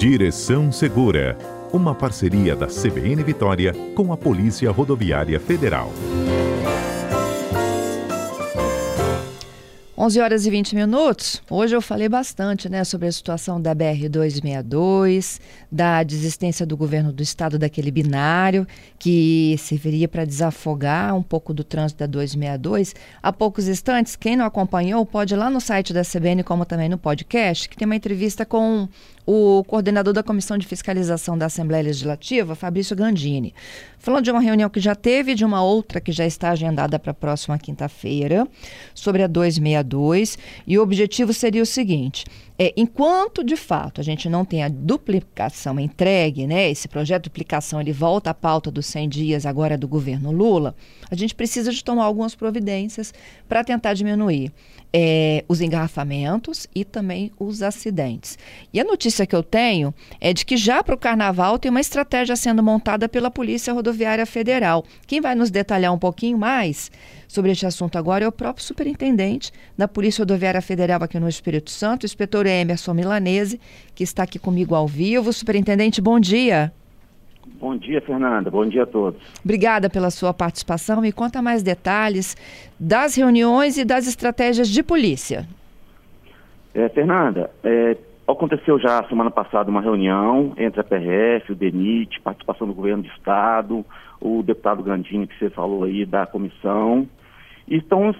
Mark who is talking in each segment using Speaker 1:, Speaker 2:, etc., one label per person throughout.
Speaker 1: Direção Segura, uma parceria da CBN Vitória com a Polícia Rodoviária Federal.
Speaker 2: 11 horas e 20 minutos. Hoje eu falei bastante né, sobre a situação da BR-262, da desistência do governo do estado daquele binário, que serviria para desafogar um pouco do trânsito da 262. Há poucos instantes, quem não acompanhou pode ir lá no site da CBN, como também no podcast, que tem uma entrevista com o coordenador da Comissão de Fiscalização da Assembleia Legislativa, Fabrício Gandini, falando de uma reunião que já teve e de uma outra que já está agendada para a próxima quinta-feira, sobre a 262, e o objetivo seria o seguinte: é, enquanto de fato a gente não tem a duplicação entregue, né, esse projeto de duplicação ele volta à pauta dos 100 dias agora do governo Lula, a gente precisa de tomar algumas providências para tentar diminuir é, os engarrafamentos e também os acidentes. E a notícia que eu tenho é de que já para o carnaval tem uma estratégia sendo montada pela Polícia Rodoviária Federal. Quem vai nos detalhar um pouquinho mais sobre este assunto agora é o próprio superintendente da Polícia Rodoviária Federal aqui no Espírito Santo, o inspetor Emerson Milanese, que está aqui comigo ao vivo. Superintendente, bom dia.
Speaker 3: Bom dia, Fernanda. Bom dia a todos.
Speaker 2: Obrigada pela sua participação. Me conta mais detalhes das reuniões e das estratégias de polícia.
Speaker 3: É, Fernanda, é, aconteceu já semana passada uma reunião entre a PRF, o DENIT, participação do governo do Estado, o deputado Gandini, que você falou aí, da comissão, estão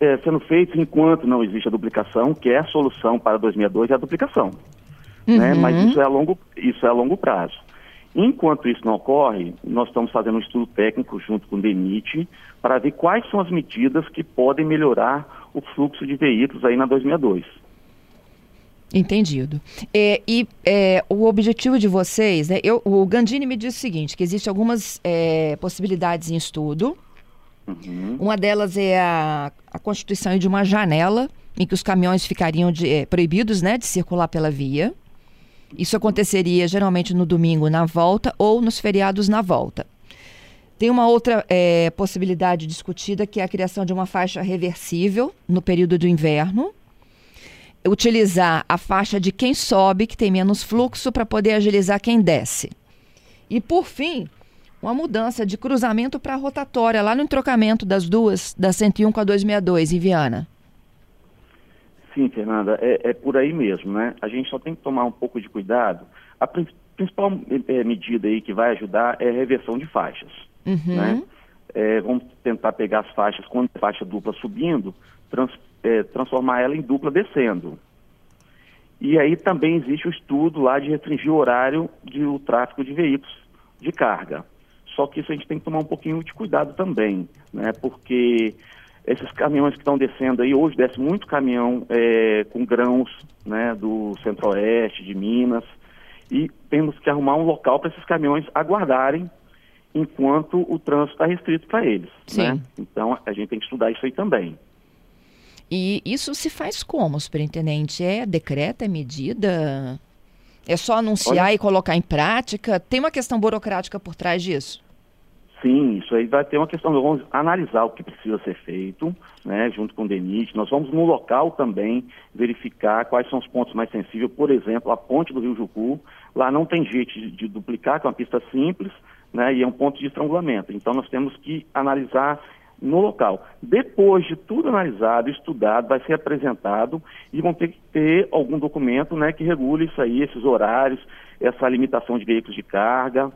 Speaker 3: é, sendo feitos enquanto não existe a duplicação, que é a solução para 2002 é a duplicação. Né? Uhum. Né? Mas isso é, a longo, isso é a longo prazo. Enquanto isso não ocorre, nós estamos fazendo um estudo técnico junto com o DENIT para ver quais são as medidas que podem melhorar o fluxo de veículos aí na 2002.
Speaker 2: Entendido. É, e é, o objetivo de vocês, né, eu, o Gandini me disse o seguinte, que existem algumas é, possibilidades em estudo, Uhum. Uma delas é a, a constituição de uma janela em que os caminhões ficariam de, é, proibidos né, de circular pela via. Isso aconteceria geralmente no domingo na volta ou nos feriados na volta. Tem uma outra é, possibilidade discutida que é a criação de uma faixa reversível no período do inverno. Utilizar a faixa de quem sobe, que tem menos fluxo, para poder agilizar quem desce. E por fim, uma mudança de cruzamento para rotatória, lá no entrocamento das duas, da 101 com a 262, em Viana.
Speaker 3: Sim, Fernanda, é, é, por aí mesmo, né? A gente só tem que tomar um pouco de cuidado. A principal é, medida aí que vai ajudar é a reversão de faixas, uhum. né? É, vamos tentar pegar as faixas, quando a faixa dupla subindo, trans, é, transformar ela em dupla descendo. E aí também existe o estudo lá de restringir o horário do tráfego de veículos de carga. Só que isso a gente tem que tomar um pouquinho de cuidado também, né? Porque esses caminhões que estão descendo aí, hoje desce muito caminhão é, com grãos né, do centro-oeste, de Minas, e temos que arrumar um local para esses caminhões aguardarem enquanto o trânsito está restrito para eles. Né? Então a gente tem que estudar isso aí também.
Speaker 2: E isso se faz como, superintendente? É decreto, é medida? É só anunciar Olha... e colocar em prática? Tem uma questão burocrática por trás disso?
Speaker 3: Sim, isso aí vai ter uma questão, vamos analisar o que precisa ser feito, né, junto com o DENIT. Nós vamos no local também verificar quais são os pontos mais sensíveis, por exemplo, a ponte do Rio Jucu, lá não tem jeito de, de duplicar, que é uma pista simples, né, e é um ponto de estrangulamento. Então nós temos que analisar no local. Depois de tudo analisado, estudado, vai ser apresentado e vão ter que ter algum documento né, que regule isso aí, esses horários, essa limitação de veículos de carga,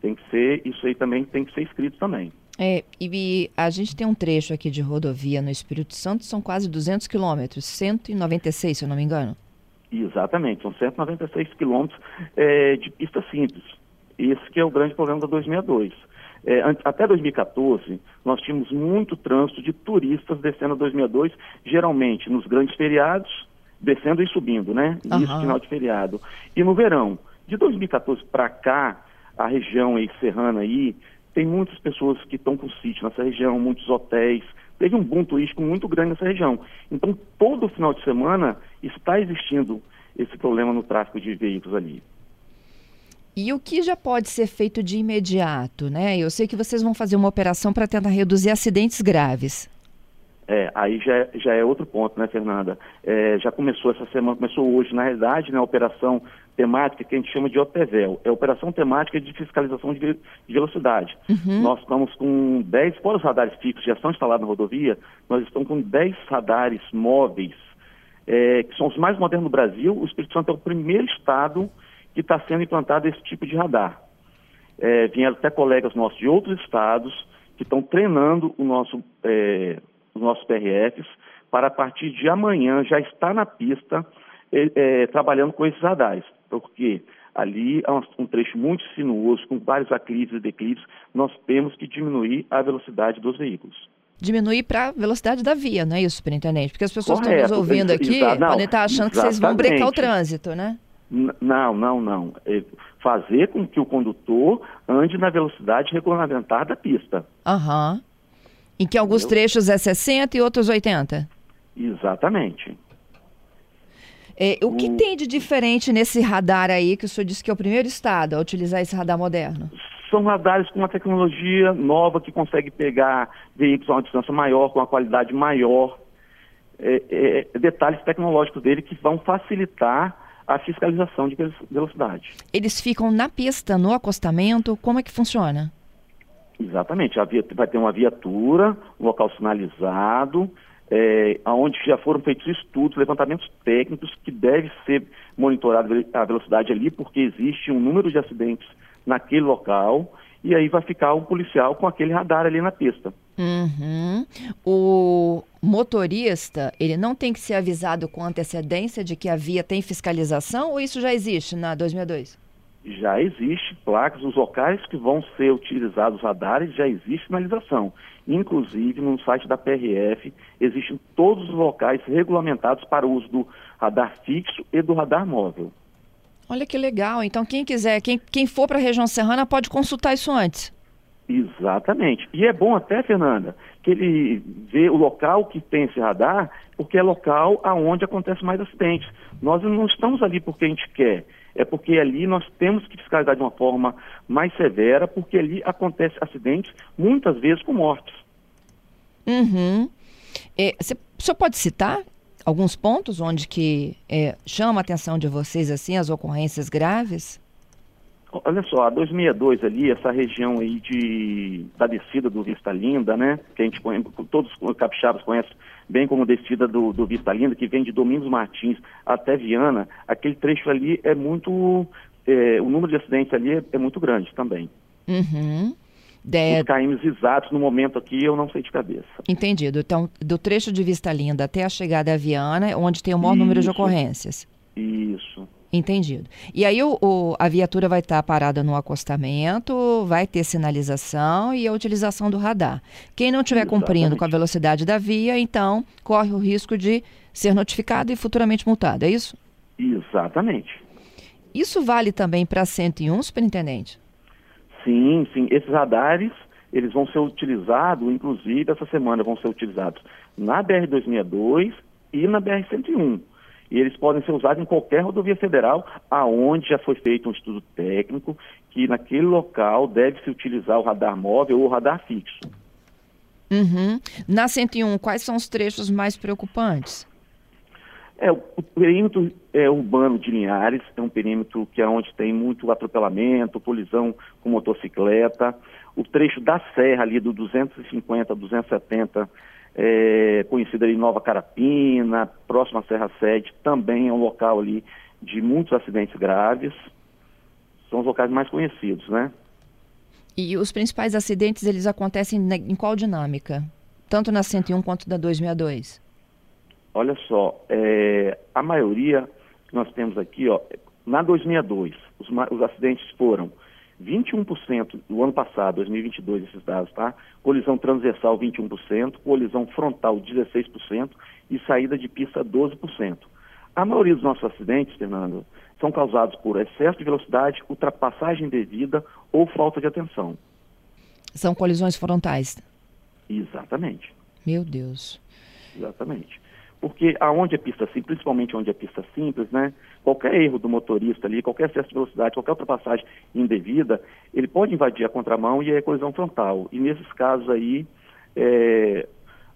Speaker 3: tem que ser, isso aí também tem que ser escrito também.
Speaker 2: É, e a gente tem um trecho aqui de rodovia no Espírito Santo, são quase 200 quilômetros, 196, se eu não me engano.
Speaker 3: Exatamente, são 196 quilômetros é, de pista simples. Esse que é o grande problema da 2062. É, até 2014, nós tínhamos muito trânsito de turistas descendo a 2002, geralmente nos grandes feriados, descendo e subindo, né? Isso, uhum. final de feriado. E no verão. De 2014 para cá, a região aí, serrana aí, tem muitas pessoas que estão com sítio nessa região, muitos hotéis. Teve um boom turístico muito grande nessa região. Então, todo final de semana está existindo esse problema no tráfego de veículos ali.
Speaker 2: E o que já pode ser feito de imediato, né? Eu sei que vocês vão fazer uma operação para tentar reduzir acidentes graves.
Speaker 3: É, aí já, é, já é outro ponto, né, Fernanda? É, já começou essa semana, começou hoje, na realidade, né, a operação temática que a gente chama de OPVEL. É Operação Temática de Fiscalização de, de Velocidade. Uhum. Nós estamos com 10, fora os radares fixos já estão instalados na rodovia, nós estamos com 10 radares móveis, é, que são os mais modernos do Brasil. O Espírito Santo é o primeiro estado que está sendo implantado esse tipo de radar. É, vieram até colegas nossos de outros estados que estão treinando o nosso... É, os nossos PRFs, para a partir de amanhã já estar na pista é, é, trabalhando com esses radares, porque ali é um trecho muito sinuoso, com vários aclives e declives, nós temos que diminuir a velocidade dos veículos.
Speaker 2: Diminuir para a velocidade da via, não é isso, superintendente? Porque as pessoas Correto, estão nos ouvindo aqui, podem estar achando exatamente. que vocês vão brecar o trânsito, né?
Speaker 3: Não, não, não. É fazer com que o condutor ande na velocidade regulamentar da pista.
Speaker 2: Aham. Uhum. Em que alguns Entendeu? trechos é 60 e outros 80?
Speaker 3: Exatamente.
Speaker 2: É, o que tem de diferente nesse radar aí, que o senhor disse que é o primeiro estado a utilizar esse radar moderno?
Speaker 3: São radares com uma tecnologia nova que consegue pegar veículos a uma distância maior, com uma qualidade maior. É, é, detalhes tecnológicos dele que vão facilitar a fiscalização de velocidade.
Speaker 2: Eles ficam na pista, no acostamento? Como é que funciona?
Speaker 3: Exatamente. Via, vai ter uma viatura, um local sinalizado, é, onde já foram feitos estudos, levantamentos técnicos que deve ser monitorado a velocidade ali, porque existe um número de acidentes naquele local, e aí vai ficar o policial com aquele radar ali na pista.
Speaker 2: Uhum. O motorista, ele não tem que ser avisado com antecedência de que a via tem fiscalização, ou isso já existe na 2002?
Speaker 3: já existe placas, os locais que vão ser utilizados radares, já existe sinalização. Inclusive, no site da PRF, existem todos os locais regulamentados para o uso do radar fixo e do radar móvel.
Speaker 2: Olha que legal. Então, quem quiser, quem, quem for para a região serrana, pode consultar isso antes.
Speaker 3: Exatamente. E é bom até, Fernanda, que ele vê o local que tem esse radar, porque é local aonde acontece mais acidentes. Nós não estamos ali porque a gente quer é porque ali nós temos que fiscalizar de uma forma mais severa, porque ali acontece acidentes, muitas vezes com mortes.
Speaker 2: Uhum. É, você, o senhor pode citar alguns pontos onde que é, chama a atenção de vocês assim as ocorrências graves?
Speaker 3: Olha só, a 262 ali, essa região aí de, da descida do Vista Linda, né? Que a gente conhece, todos os capixabas conhecem bem como descida do, do Vista Linda, que vem de Domingos Martins até Viana, aquele trecho ali é muito. É, o número de acidentes ali é, é muito grande também.
Speaker 2: Uhum.
Speaker 3: De... Os KMs exatos no momento aqui eu não sei de cabeça.
Speaker 2: Entendido. Então, do trecho de Vista Linda até a chegada a Viana, onde tem o maior Isso. número de ocorrências.
Speaker 3: Isso.
Speaker 2: Entendido. E aí o, o, a viatura vai estar parada no acostamento, vai ter sinalização e a utilização do radar. Quem não estiver cumprindo com a velocidade da via, então corre o risco de ser notificado e futuramente multado, é isso?
Speaker 3: Exatamente.
Speaker 2: Isso vale também para 101, superintendente?
Speaker 3: Sim, sim. Esses radares, eles vão ser utilizados, inclusive essa semana vão ser utilizados na BR-262 e na BR-101 e eles podem ser usados em qualquer rodovia federal, aonde já foi feito um estudo técnico que naquele local deve se utilizar o radar móvel ou o radar fixo.
Speaker 2: Uhum. Na 101, quais são os trechos mais preocupantes?
Speaker 3: É, o, o perímetro é, urbano de Linhares é um perímetro que é onde tem muito atropelamento, colisão com motocicleta. O trecho da serra ali do 250, 270 é, conhecida ali Nova Carapina, próxima à Serra Sede, também é um local ali de muitos acidentes graves. São os locais mais conhecidos, né?
Speaker 2: E os principais acidentes, eles acontecem em qual dinâmica? Tanto na 101 quanto na 262?
Speaker 3: Olha só, é, a maioria que nós temos aqui, ó, na 262, os, os acidentes foram 21% do ano passado, 2022, esses dados, tá? Colisão transversal 21%, colisão frontal 16% e saída de pista 12%. A maioria dos nossos acidentes, Fernando, são causados por excesso de velocidade, ultrapassagem devida ou falta de atenção.
Speaker 2: São colisões frontais.
Speaker 3: Exatamente.
Speaker 2: Meu Deus.
Speaker 3: Exatamente porque aonde é pista simples, principalmente onde é pista simples, né, qualquer erro do motorista ali, qualquer excesso de velocidade, qualquer ultrapassagem indevida, ele pode invadir a contramão e é colisão frontal. E nesses casos aí, é,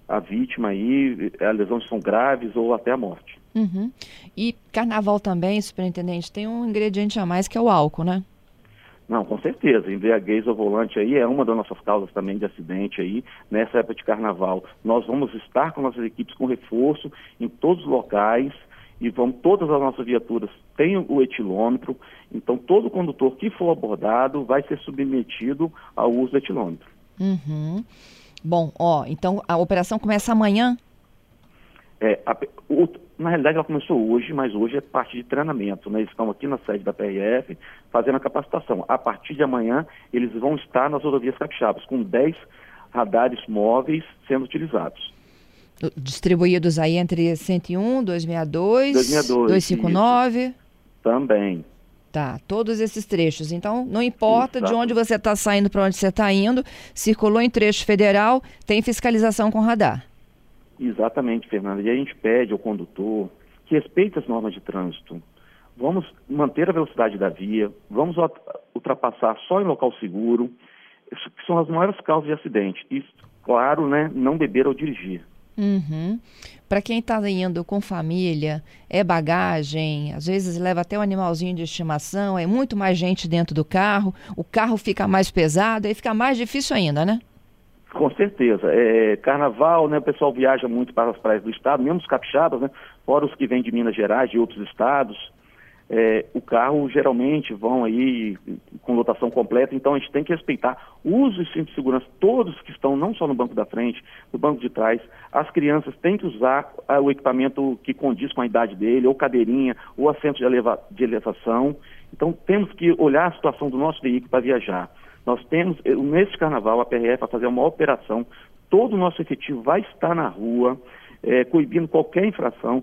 Speaker 3: a vítima aí, as lesões são graves ou até a morte.
Speaker 2: Uhum. E carnaval também, superintendente, tem um ingrediente a mais que é o álcool, né?
Speaker 3: Não, com certeza. Embriaguez ao volante aí é uma das nossas causas também de acidente aí nessa época de carnaval. Nós vamos estar com nossas equipes com reforço em todos os locais e vamos, todas as nossas viaturas têm o etilômetro, então todo condutor que for abordado vai ser submetido ao uso do etilômetro.
Speaker 2: Uhum. Bom, ó, então a operação começa amanhã?
Speaker 3: É, a, o, na realidade, ela começou hoje, mas hoje é parte de treinamento. Né? Eles estão aqui na sede da PRF fazendo a capacitação. A partir de amanhã, eles vão estar nas rodovias capixabas, com 10 radares móveis sendo utilizados.
Speaker 2: Distribuídos aí entre 101, 262, 262 259? Isso.
Speaker 3: Também.
Speaker 2: Tá, todos esses trechos. Então, não importa Exato. de onde você está saindo para onde você está indo, circulou em trecho federal, tem fiscalização com radar.
Speaker 3: Exatamente, Fernanda. E a gente pede ao condutor que respeite as normas de trânsito. Vamos manter a velocidade da via, vamos ultrapassar só em local seguro, Isso que são as maiores causas de acidente. E, claro, né, não beber ao dirigir.
Speaker 2: Uhum. Para quem está indo com família, é bagagem, às vezes leva até um animalzinho de estimação, é muito mais gente dentro do carro, o carro fica mais pesado, aí fica mais difícil ainda, né?
Speaker 3: Com certeza. É, carnaval, né, o pessoal viaja muito para as praias do estado, mesmo os capixabas, né, fora os que vêm de Minas Gerais, de outros estados. É, o carro geralmente vão aí com lotação completa, então a gente tem que respeitar. Use os cintos de segurança, todos que estão não só no banco da frente, no banco de trás. As crianças têm que usar ah, o equipamento que condiz com a idade dele, ou cadeirinha, ou assento de, eleva de elevação. Então temos que olhar a situação do nosso veículo para viajar. Nós temos, eh, nesse carnaval, a PRF vai fazer uma operação, todo o nosso efetivo vai estar na rua, é, coibindo qualquer infração,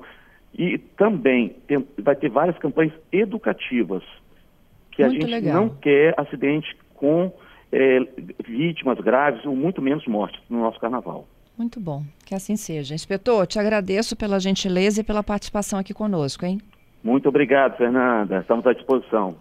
Speaker 3: e também tem, vai ter várias campanhas educativas, que muito a gente legal. não quer acidente com é, vítimas graves ou muito menos mortes no nosso carnaval.
Speaker 2: Muito bom, que assim seja. Inspetor, te agradeço pela gentileza e pela participação aqui conosco, hein?
Speaker 3: Muito obrigado, Fernanda. Estamos à disposição.